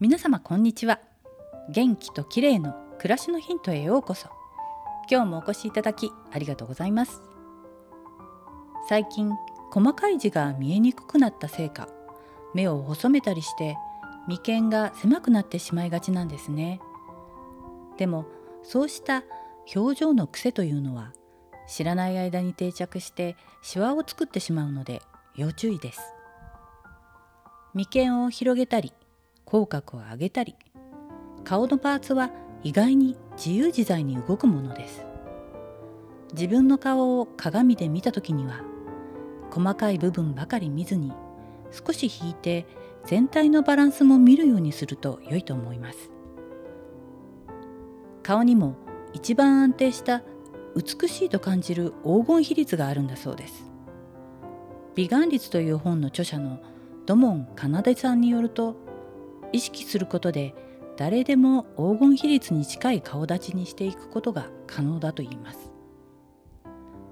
皆様こんにちは。元気と綺麗の暮らしのヒントへようこそ。今日もお越しいただきありがとうございます。最近細かい字が見えにくくなったせいか目を細めたりして眉間が狭くなってしまいがちなんですね。でもそうした表情の癖というのは知らない間に定着してシワを作ってしまうので要注意です。眉間を広げたり口角を上げたり顔のパーツは意外に自由自在に動くものです。自分の顔を鏡で見た時には細かい部分ばかり見ずに少し引いて全体のバランスも見るようにすると良いと思います。顔にも一番安定した美しいと感じる黄金比率があるんだそうです。美顔率という本の著者の土門奏さんによると意識することで誰でも黄金比率に近い顔立ちにしていくことが可能だと言います。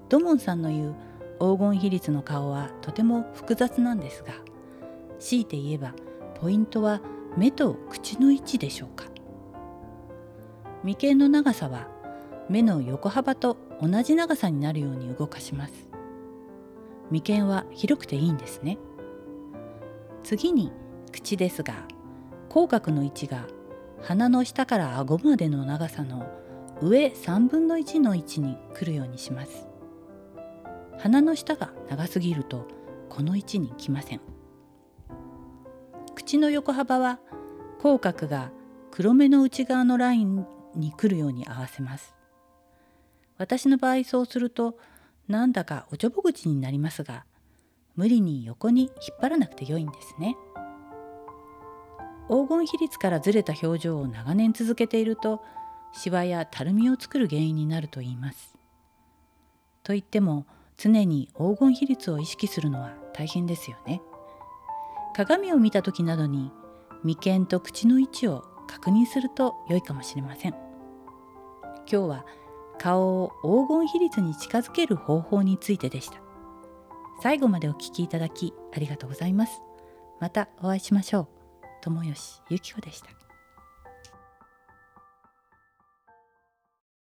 土門さんの言う黄金比率の顔はとても複雑なんですが強いて言えばポイントは目と口の位置でしょうか。眉間の長さは目の横幅と同じ長さになるように動かします。眉間は広くていいんですね。次に口ですが口角の位置が鼻の下から顎までの長さの上3分の1の位置に来るようにします。鼻の下が長すぎるとこの位置に来ません。口の横幅は口角が黒目の内側のラインに来るように合わせます。私の場合そうするとなんだかおちょぼ口になりますが無理に横に引っ張らなくて良いんですね。黄金比率からずれた表情を長年続けているとシワやたるみを作る原因になるといいます。と言っても常に黄金比率を意識するのは大変ですよね。鏡を見た時などに眉間と口の位置を確認すると良いかもしれません。今日は顔を黄金比率に近づける方法についてでした。最後までお聴きいただきありがとうございます。またお会いしましょう。友吉ゆき子でした。